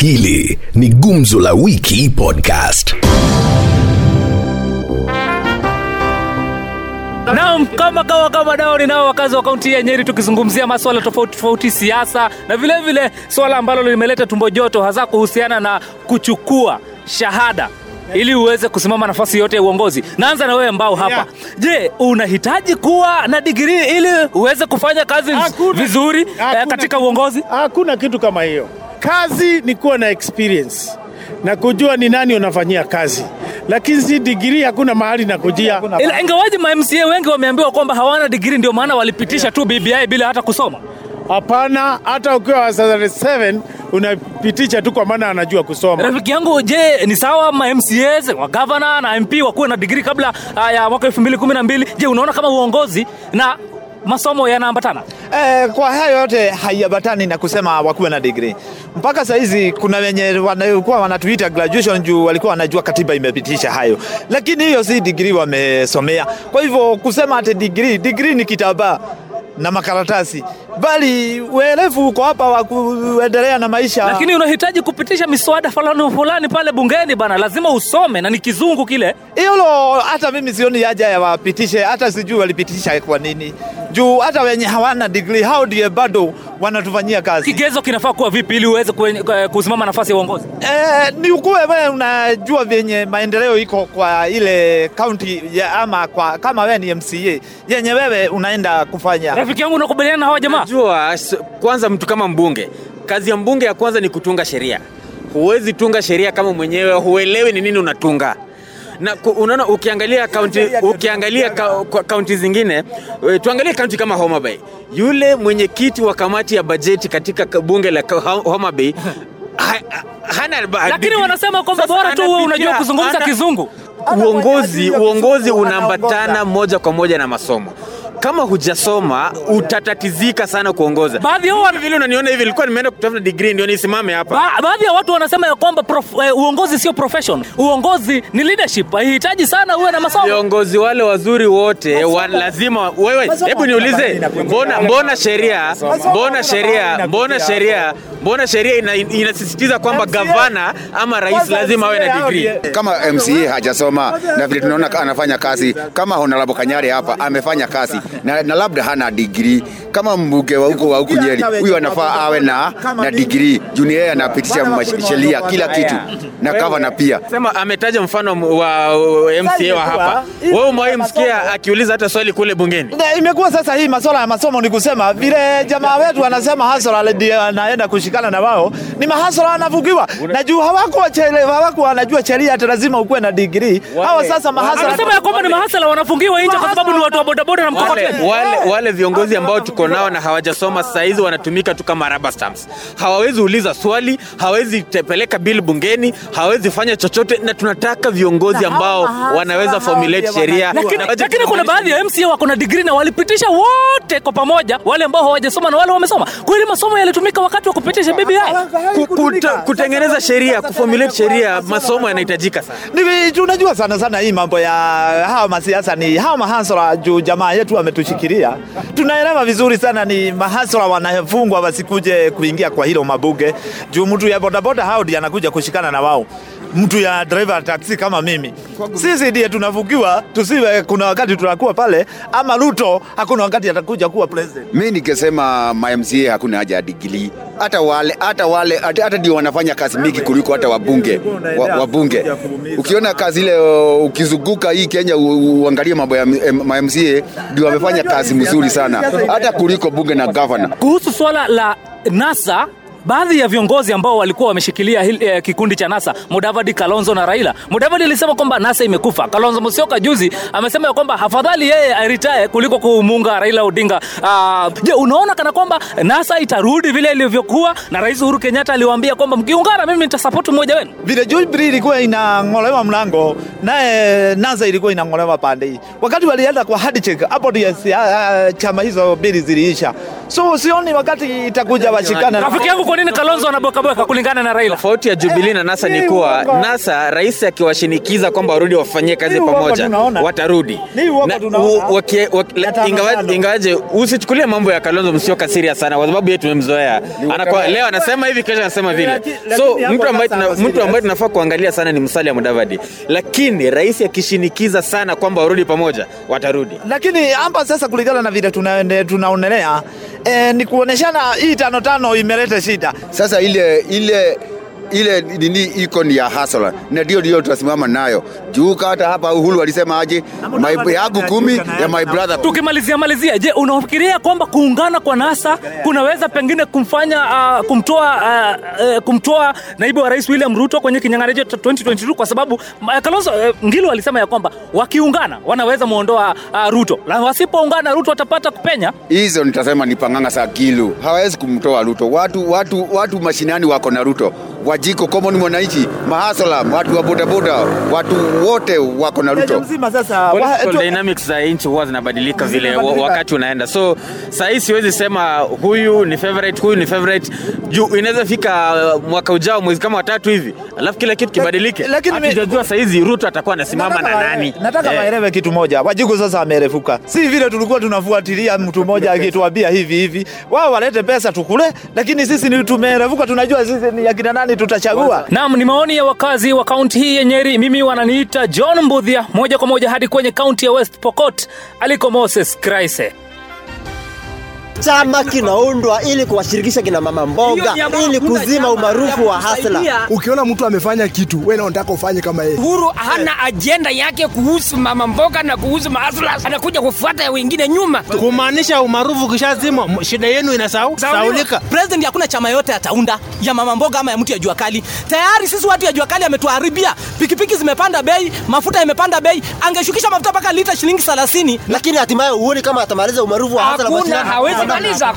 Hili ni Gumzo la Wiki Podcast. Naam, kama kawa kama dao ninao wakazi wa kaunti ya Nyeri tukizungumzia masuala tofauti tofauti, siasa na vile vile swala ambalo limeleta tumbo joto, hasa kuhusiana na kuchukua shahada ili uweze kusimama nafasi yote ya uongozi. Naanza na wewe mbao hapa. Yeah. Je, unahitaji kuwa na digrii ili uweze kufanya kazi Hakuna. vizuri eh, katika uongozi? Hakuna kitu kama hiyo. Kazi ni kuwa na experience na kujua ni nani unafanyia kazi, lakini si digrii. Hakuna mahali na kujia. Ingawaji ma MCA wengi wameambiwa kwamba hawana digrii, ndio maana walipitisha tu BBI bila hata kusoma. Hapana, hata ukiwa wa 7 unapitisha tu kwa maana anajua kusoma. Rafiki yangu, je, ni sawa ma MCAs wa governor na MP wakuwe na digrii kabla ah, ya mwaka 2012? Je, unaona kama uongozi na masomo yanaambatana? Eh, kwa hayo yote haiambatani na kusema wakuwe na degree. Mpaka saa hizi kuna wenye wanakuwa wanatuita graduation juu walikuwa wanajua katiba imepitisha hayo, lakini hiyo si degree wamesomea. Kwa hivyo kusema ati degree, degree ni kitambaa na makaratasi, bali uelevu uko hapa wa kuendelea na maisha. Lakini unahitaji kupitisha miswada fulani fulani pale bungeni bana, lazima usome na ni kizungu kile. hilo hata mimi sioni haja ya wapitishe, hata sijui walipitisha kwa nini, juu hata wenye hawana degree hao ndio bado wanatufanyia kazi. Kigezo kinafaa kuwa vipi ili uweze kusimama nafasi ya uongozi? Eh, ni ukuwe wewe unajua vyenye maendeleo iko kwa ile kaunti ya ama kwa, kama wewe ni MCA yenye wewe unaenda kufanya. Rafiki yangu, unakubaliana na hawa jamaa? Najua kwanza, mtu kama mbunge, kazi ya mbunge ya kwanza ni kutunga sheria. Huwezi tunga sheria kama mwenyewe huelewi ni nini unatunga na unaona ukiangalia kaunti ukiangalia kaunti zingine e, tuangalie kaunti kama Homa Bay. Yule mwenyekiti wa kamati ya bajeti katika bunge la Homa Bay hana Lakini wanasema kwamba bora tu wewe unajua kuzungumza kizungu. uongozi uongozi unaambatana moja kwa moja na masomo kama hujasoma utatatizika sana kuongoza. Baadhi ya watu vile unaniona hivi nilikuwa nimeenda kutafuta degree ndio nisimame hapa. Ba- baadhi ya watu wanasema ya kwamba prof, eh, uongozi sio profession. Uongozi ni leadership, haihitaji sana uwe na masomo. viongozi wale wazuri wote wa lazima wewe hebu niulize mbona mbona sheria mbona sheria mbona sheria mbona sheria ina- inasisitiza kwamba gavana ama rais lazima awe na degree. kama MCA hajasoma na vile tunaona anafanya kazi kama Honorable Kanyari hapa amefanya kazi na, na labda hana digrii kama mbunge wa huko wa huku Nyeri, huyu anafaa awe na, na degree. Juu ni yeye anapitisha sheria kila kitu. Na gavana pia. sema ametaja mfano wa MCA wa hapa. wewe umewahi msikia akiuliza hata swali kule bungeni? Imekuwa sasa hii masuala ya masomo ni kusema vile jamaa wetu wanasema hasara ndio anaenda kushikana na wao, ni mahasara anavukiwa na juu hawako chele, hawako wanajua sheria hata lazima ukuwe na degree. Hawa sasa mahasara Anasema ya kwamba ni mahasara wanafungiwa nje kwa sababu ni watu wa bodaboda na mkokoteni. wale, wale viongozi ambao tuko nao na hawajasoma sasa hizi wanatumika tu kama rubber stamps. Hawawezi uliza swali, hawawezi tepeleka bill bungeni, hawawezi fanya chochote, na tunataka viongozi ambao wanaweza formulate sheria. Lakini, kuna baadhi ya MCA wako na degree na walipitisha wote kwa pamoja, wale ambao hawajasoma na wale wamesoma. Kweli masomo yalitumika wakati wa kupitisha BBI? kuta- kutengeneza sheria, kuformulate sheria, masomo yanahitajika sana. Ni tunajua sana sana hii mambo ya hawa masiasa ni hawa mahasara juu jamaa yetu ametushikilia. Tunaelewa vizuri sana ni mahasara wanafungwa wasikuje kuingia kwa hilo mabuge juu mtu ya bodaboda hao ndiye anakuja kushikana na wao. Mtu ya driver taxi kama mimi, sisi ndiye tunavukiwa, tusiwe kuna wakati tunakuwa pale, ama Ruto hakuna wakati atakuja kuwa president. Mi nikisema ma MCA hakuna haja ya digrii, hata wale hata wale hata ndio wanafanya kazi mingi kuliko hata wabunge wa, wabunge. Ukiona kazi ile uh, ukizunguka hii Kenya uangalie mambo ya MCA ndio wamefanya kazi mzuri sana hata kuliko bunge na governor. Kuhusu swala la NASA baadhi ya viongozi ambao walikuwa wameshikilia hil, eh, kikundi cha NASA, Mudavadi, Kalonzo na Raila. Mudavadi alisema kwamba NASA imekufa. Kalonzo Musyoka juzi amesema ya kwamba hafadhali yeye aretire kuliko kumuunga Raila Odinga. Uh, je, unaona kana kwamba NASA itarudi vile ilivyokuwa, na Rais Uhuru Kenyatta aliwaambia kwamba mkiungana, mimi nitasupport mmoja wenu. vile Jubilee ilikuwa inang'olewa mlango naye NASA ilikuwa inang'olewa pande hii. Wakati walienda kwa handshake, hapo ndio ah, ah, chama hizo mbili ziliisha. So sioni wakati itakuja washikana. Rafiki yangu kwa nini Kalonzo anabokaboka kulingana na Raila? tofauti ya Jubilee na NASA ni kuwa NASA rais akiwashinikiza kwamba warudi wafanyie kazi pamoja watarudi. Ingawaje usichukulie mambo ya Kalonzo Musyoka serious sana kwa sababu yeye tumemzoea. Anakuwa leo anasema hivi kesho anasema vile. So mtu ambaye mtu ambaye tunafaa kuangalia sana ni Musalia Mudavadi. Lakini rais akishinikiza sana kwamba warudi pamoja watarudi. lakini hapa sasa kulingana na vile tunaonelea eh, ni kuoneshana hii tano tano imeleta shida Sasa ile ile ile nini iko ni ya hasla na ndio ndio tutasimama nayo. Juu hata hapa Uhuru alisema aje my yangu kumi ya my brother. Tukimalizia malizia, je, unafikiria kwamba kuungana kwa NASA kunaweza pengine kumfanya uh, kumtoa uh, uh, kumtoa naibu wa rais William Ruto kwenye kinyang'anyiro cha 2022 kwa sababu uh, Kalonzo uh, Ngilu alisema ya kwamba wakiungana wanaweza muondoa uh, Ruto, na wasipoungana Ruto atapata kupenya. hizo nitasema ni panganga za Gilu hawawezi kumtoa Ruto. Watu watu watu mashinani wako na Ruto, wajiko common mwananchi, mahasala, watu wa bodaboda, watu wote wako na Ruto. mzima sasa dynamics za nchi huwa zinabadilika vile wakati unaenda, so sahii siwezi sema huyu ni favorite, huyu ni favorite juu inaweza fika uh, mwaka ujao mwezi kama watatu hivi, alafu kila kitu kibadilike. Hatujajua saa hizi Ruto atakuwa anasimama na nani. Nataka Eh. waelewe kitu moja, Wajiko sasa amerefuka, si vile tulikuwa tunafuatilia mtu mmoja akituambia hivi hivi, wao walete pesa tukule, lakini sisi ni tumerefuka, tunajua sisi ni akina nani tutachagua. Naam, ni maoni ya wakazi wa kaunti hii ya Nyeri. Mimi wananiita John Mbudhia, moja kwa moja hadi kwenye kaunti ya West Pokot aliko Moses Kraise. Chama kinaundwa ili kuwashirikisha kina mama mboga ili kuzima umaarufu wa hasla. ukiona mtu amefanya kitu wewe na unataka ufanye kama yeye. Uhuru hana ajenda yake kuhusu mama mboga na kuhusu mahasla, anakuja kufuata ya wengine nyuma. kumaanisha umaarufu ukishazimwa shida yenu inasaulika president hakuna chama yote ataunda ya mama mboga ama ya mtu ya jua kali. Tayari sisi watu ya jua kali ametuharibia. Pikipiki zimepanda bei mafuta yamepanda bei. Angeshukisha mafuta mpaka lita shilingi 30 Lakini hatimaye uone kama atamaliza umaarufu wa hasla Hakuna, mashinani?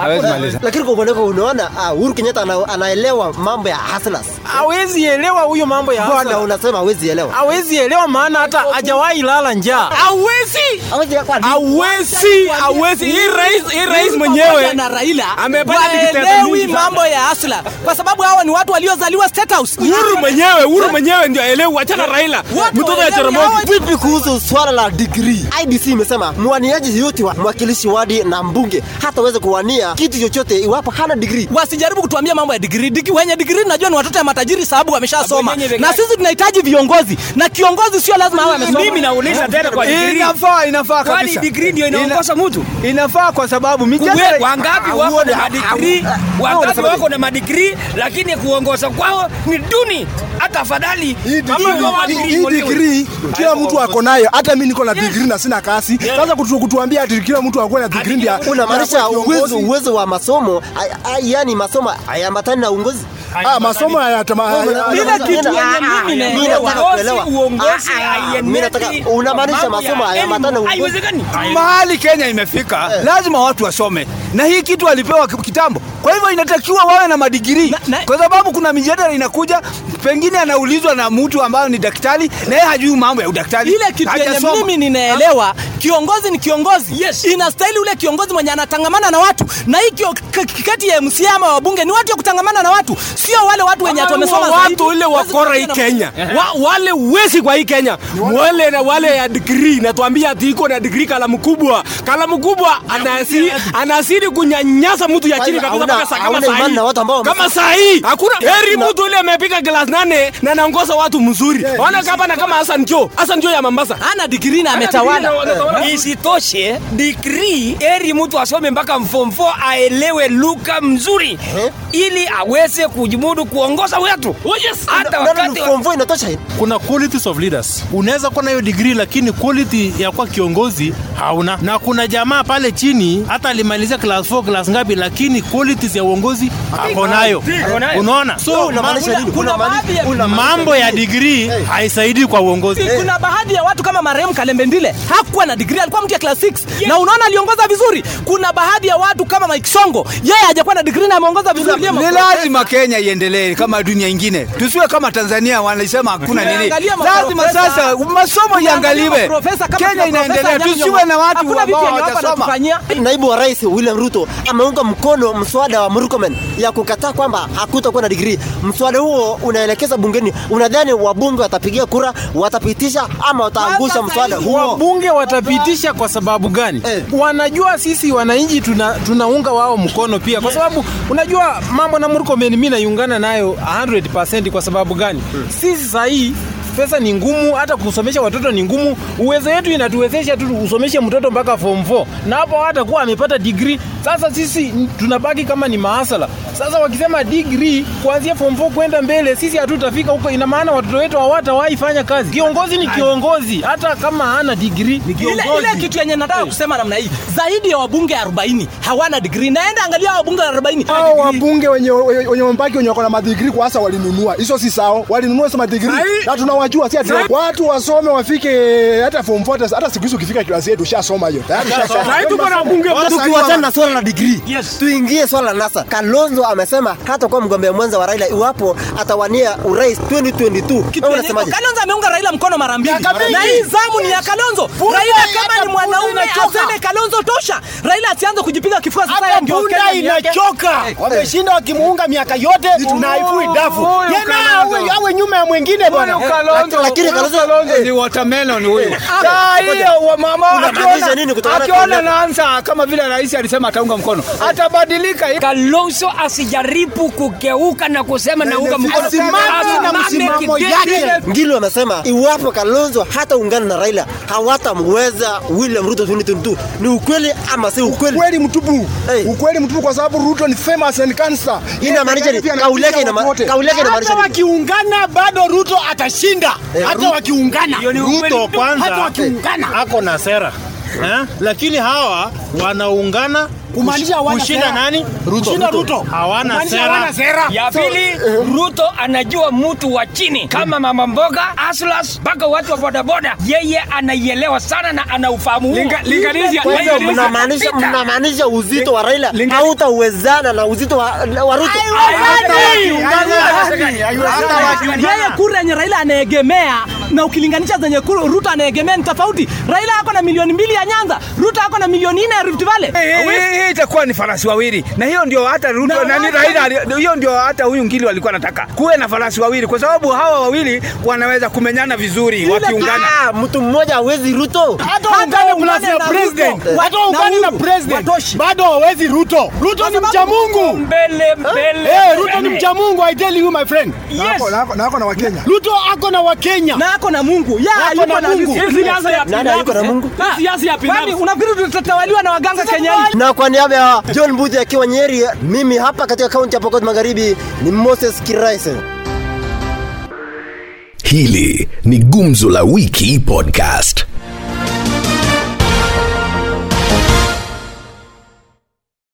Hawezi maliza. Lakini kwa upande wako unaona ah, Uhuru Kenyatta ana, anaelewa mambo ya hustlers. hawezi elewa huyo mambo ya Bwana unasema hawezi elewa. hawezi elewa maana hata hajawahi lala njaa. Hawezi! Hawezi kwa hawezi! Hawezi! Hii rais hii rais mwenyewe na Raila amepata dikteta mingi mambo ya hasla kwa sababu hawa ni watu waliozaliwa state house. Uhuru mwenyewe Uhuru mwenyewe ndio aelewi. Achana Raila. mtoto ya waelewi Vipi kuhusu swala la degree? IBC imesema mwaniaji yote wa mwakilishi wadi na mbunge hataweza kuwania kitu chochote iwapo hana degree. wasijaribu kutuambia mambo ya digrii Digi, wenye digrii najua ni watoto ya matajiri sababu wameshasoma. Na sisi tunahitaji viongozi. Na kiongozi sio lazima awe amesoma. Mimi nauliza tena kwa degree. inafaa inafaa Kwani kabisa. degree ndio inaongoza mtu? inafaa kwa sababu mijadala wangapi wako na madigrii wangapi wako na madigrii lakini kuongoza kwao ni duni. Hata afadhali Kama wa degree hii digrii kila mtu ako nayo. Hata mimi niko na digrii na sina kazi. sasa kutuambia ati kila mtu akuwe na digrii ndio Unamaanisha uwezo wa masomo ay- yani masomo hayaambatani na uongozi. Ah masomo kitu yenye mimi naelewa, uongozi, mimi nataka unamaanisha haiwezekani. mahali Kenya imefika lazima watu wasome. Na hii kitu walipewa kitambo. Kwa hivyo inatakiwa wawe na madigirii kwa sababu kuna mijadala inakuja pengine anaulizwa na mtu ambayo ni daktari na yeye hajui mambo ya udaktari. Ile kitu yenye mimi ninaelewa kiongozi ni kiongozi. Yes. inastahili ule kiongozi mwenye anatangamana na watu. Na hii kati ya MCA ama wabunge ni watu ya kutangamana na watu sio wale watu wenye wamesoma zaidi. watu ile wakora hii Kenya. Wa, wale wezi kwa hii Kenya. Wale na wale ya degree. Natuambia ati iko na degree kalamu kubwa. Kalamu kubwa anasiri anasiri kunyanyasa mtu ya chini kabisa mpaka saa kama saa hii. kama saa hii. Hakuna heri mtu ile amepiga glass nane na anaongoza watu mzuri. Ona kama na kama Hassan Joho Hassan Joho ya Mombasa. Ana degree na ametawala. isitoshe degree heri mtu asome mpaka form 4 aelewe lugha mzuri. Ili aweze kujimudu kuongoza watu hata wakati wa- inatosha kuna qualities of leaders. Unaweza kuwa na hiyo degree lakini quality ya kuwa kiongozi hauna. Na kuna jamaa pale chini hata alimalizia class 4 class ngapi lakini qualities ya uongozi ako nayo. unaona? So mambo ya degree haisaidii kwa uongozi. Kuna baadhi ya watu kama marehemu Kalembe Ndile hakuwa na degree, alikuwa mtu ya class 6 na unaona aliongoza vizuri. Kuna baadhi ya watu kama Mike Songo, yeye hajakuwa na degree na ameongoza vizuri. Ni lazima Kenya iendelee kama dunia ingine, tusiwe kama Tanzania wanasema hakuna nini. Lazima sasa masomo iangaliwe, Kenya inaendelea, tusiwe na watu ambao. Naibu wa Rais William Ruto ameunga mkono mswada wa Murkomen ya kukataa kwamba hakutakuwa na digrii. Mswada huo unaelekeza bungeni. Unadhani wabunge watapigia kura, watapitisha ama wataangusha mswada huo? wabunge watapitisha kwa sababu gani wanajua sisi wananchi tuna, tunaunga wao mkono pia kwa sababu unajua mambo na Murkomen mimi naiungana nayo 100% kwa sababu gani? Sisi sahii pesa ni ngumu hata kusomesha watoto ni ngumu. Uwezo wetu inatuwezesha tu usomeshe mtoto mpaka form 4 na hapo hatakuwa amepata degree. Sasa sisi tunabaki kama ni maasala. Sasa wakisema degree kuanzia form 4 kwenda mbele sisi hatutafika huko. Ina maana watoto wetu hawatawahi fanya kazi. Kiongozi ni kiongozi. Hata kama hana degree ni kiongozi ile kitu yenye nataka kusema namna hii zaidi ya wabunge 40 hawana degree. naenda angalia wabunge 40 hao wabunge wenye wenye wenye wenye wako na madigrii kwa sasa walinunua. Hizo si sawa. Walinunua hizo madigrii na tunawajua si ati watu wasome wafike hata form 4 hata- siku hizo ukifika klasi yetu ushasoma hiyo tayari ushasoma tukiwachana na swala la Yes. tuingie swala la NASA. Kalonzo amesema hata kwa mgombea mwenza wa Raila iwapo atawania urais 2022. Wewe unasemaje? Kalonzo ameunga Raila mkono mara mbili na hii zamu ni ya Kalonzo. Raila kama ni mwanaume aseme Kalonzo tosha. Raila asianze kujipiga kifua sasa yeye ndio Kenya inachoka. Wameshinda wakimuunga miaka yote na haifui dafu. awe, awe nyuma ya mwingine bwana. Lakini Kalonzo- Kalonzo ni watermelon huyu. Ah, Saa hiyo wa mama akiona- nini kutoka na akiona naanza kama vile rais alisema ataunga mkono, atabadilika. Kalonzo asijaribu kugeuka na kusema naunga mkono. Asimame na msimamo yake. Ngilu amesema iwapo Kalonzo hataungana na Raila hawatamweza William Ruto 2022. Ni ukweli ama si ukweli? ukweli mtupu ukweli mtupu kwa sababu Ruto ni famous and cancer Inamaanisha? Kauli yake inama- kauli yake inamaanisha Hata wakiungana bado Ruto atashinda. Eh, Hata Ruto- wakiungana. Ruto kwanza Hata wakiungana. ako na sera eh? lakini hawa wanaungana Kumaanisha hawana kushinda nani Ruto. Kushinda Ruto. hawana sera hawana sera. Ya pili, Ruto anajua mtu wa chini kama mama mboga, aslas, mpaka watu wa bodaboda, yeye anaielewa sana na ana ufahamu huo. Linganisha- Kwa hivyo mnamaanisha mnamaanisha uzito wa Raila hautauwezana na uzito wa, wa Ruto. Yeye kura yenye Raila anaegemea na ukilinganisha zenye kura Ruto anaegemea ni tofauti. Raila ako na milioni mbili ya Nyanza, Ruto ako na milioni nne ya Rift Valley. Hii- itakuwa ni farasi wawili, na hiyo ndio hata Ruto Na nani Raila, hiyo ndio hata huyu Ngili walikuwa nataka kuwe na farasi wawili, kwa sababu hawa wawili wanaweza kumenyana vizuri wakiungana. Ah, mtu mmoja hawezi Ruto. Hata ungane na president. Hata ungane na president. Bado hawezi Ruto. Ruto ni mcha Mungu. Mbele, mbele. Eh, Ruto ni mcha Mungu, I tell you my friend. yes, na ako- na ako na Wakenya Ruto ako na Wakenya. Na ako na Mungu. Ya Ako yuko na Mungu. Siasa ya pinafsi, siasa ya? Ah, unafikiri tutatawaliwa na waganga Kenyani? Na kwa niaba ya John Mbuthi akiwa Nyeri, mimi hapa katika kaunti ya Pokot Magharibi ni Moses Kiraise. Hili ni Gumzo la Wiki Podcast.